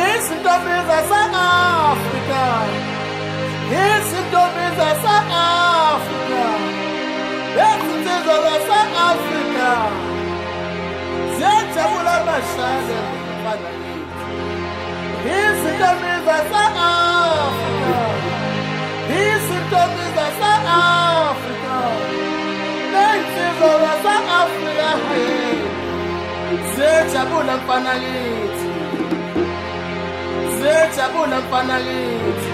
Izintombi zase-Afrika Ziyajabula amashane mfana yethu Izintombi zase-Afrika Izintombi zase-Afrika Lezinsizwa zase-Afrika Ziyajabula mfana yethu ziyajabula mfana kithi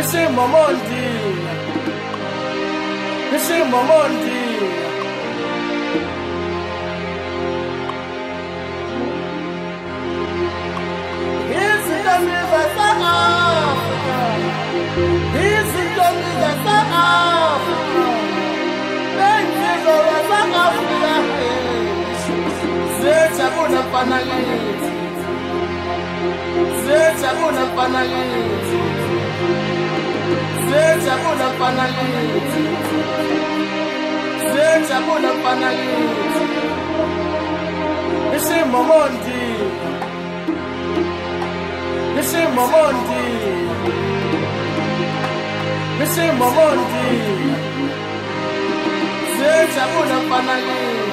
isimomondiya isimomondiya zechabona panaleti zechabona panaleti zechabona panaleti zechabona panaleti isimomondi Missy Momondi. Missy Momondi. Zeta Muna Panali